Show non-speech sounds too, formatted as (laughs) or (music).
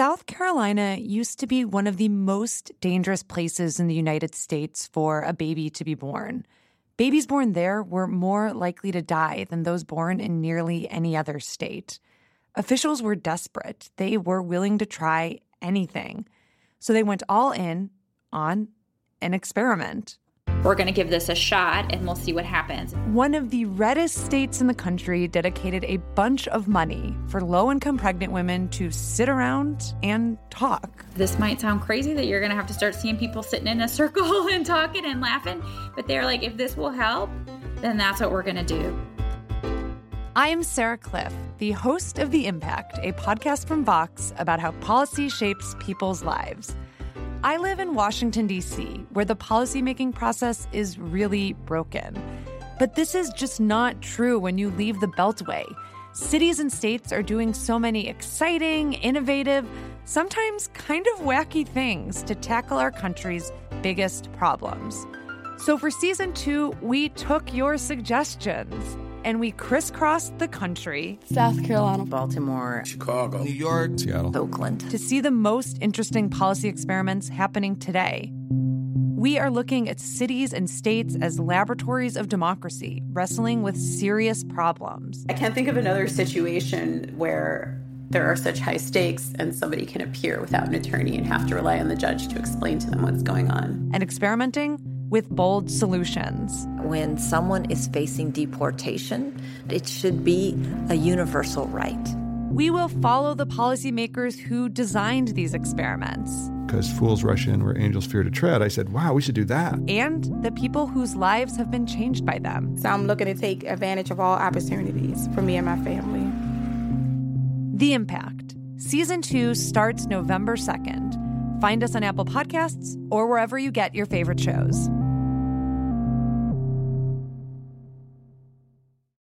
South Carolina used to be one of the most dangerous places in the United States for a baby to be born. Babies born there were more likely to die than those born in nearly any other state. Officials were desperate. They were willing to try anything. So they went all in on an experiment. We're going to give this a shot and we'll see what happens. One of the reddest states in the country dedicated a bunch of money for low income pregnant women to sit around and talk. This might sound crazy that you're going to have to start seeing people sitting in a circle (laughs) and talking and laughing, but they're like, if this will help, then that's what we're going to do. I'm Sarah Kliff, the host of The Impact, a podcast from Vox about how policy shapes people's lives. I live in Washington, D.C., where the policymaking process is really broken. But this is just not true when you leave the Beltway. Cities and states are doing so many exciting, innovative, sometimes kind of wacky things to tackle our country's biggest problems. So for season two, we took your suggestions and we crisscrossed the country. South Carolina, Baltimore, Chicago, New York, Seattle, Oakland. To see the most interesting policy experiments happening today. We are looking at cities and states as laboratories of democracy, wrestling with serious problems. I can't think of another situation where there are such high stakes and somebody can appear without an attorney and have to rely on the judge to explain to them what's going on. And experimenting with bold solutions. When someone is facing deportation, it should be a universal right. We will follow the policymakers who designed these experiments. Because fools rush in where angels fear to tread, I said, wow, we should do that. And the people whose lives have been changed by them. So I'm looking to take advantage of all opportunities for me and my family. The Impact. Season 2 starts November 2nd. Find us on Apple Podcasts or wherever you get your favorite shows.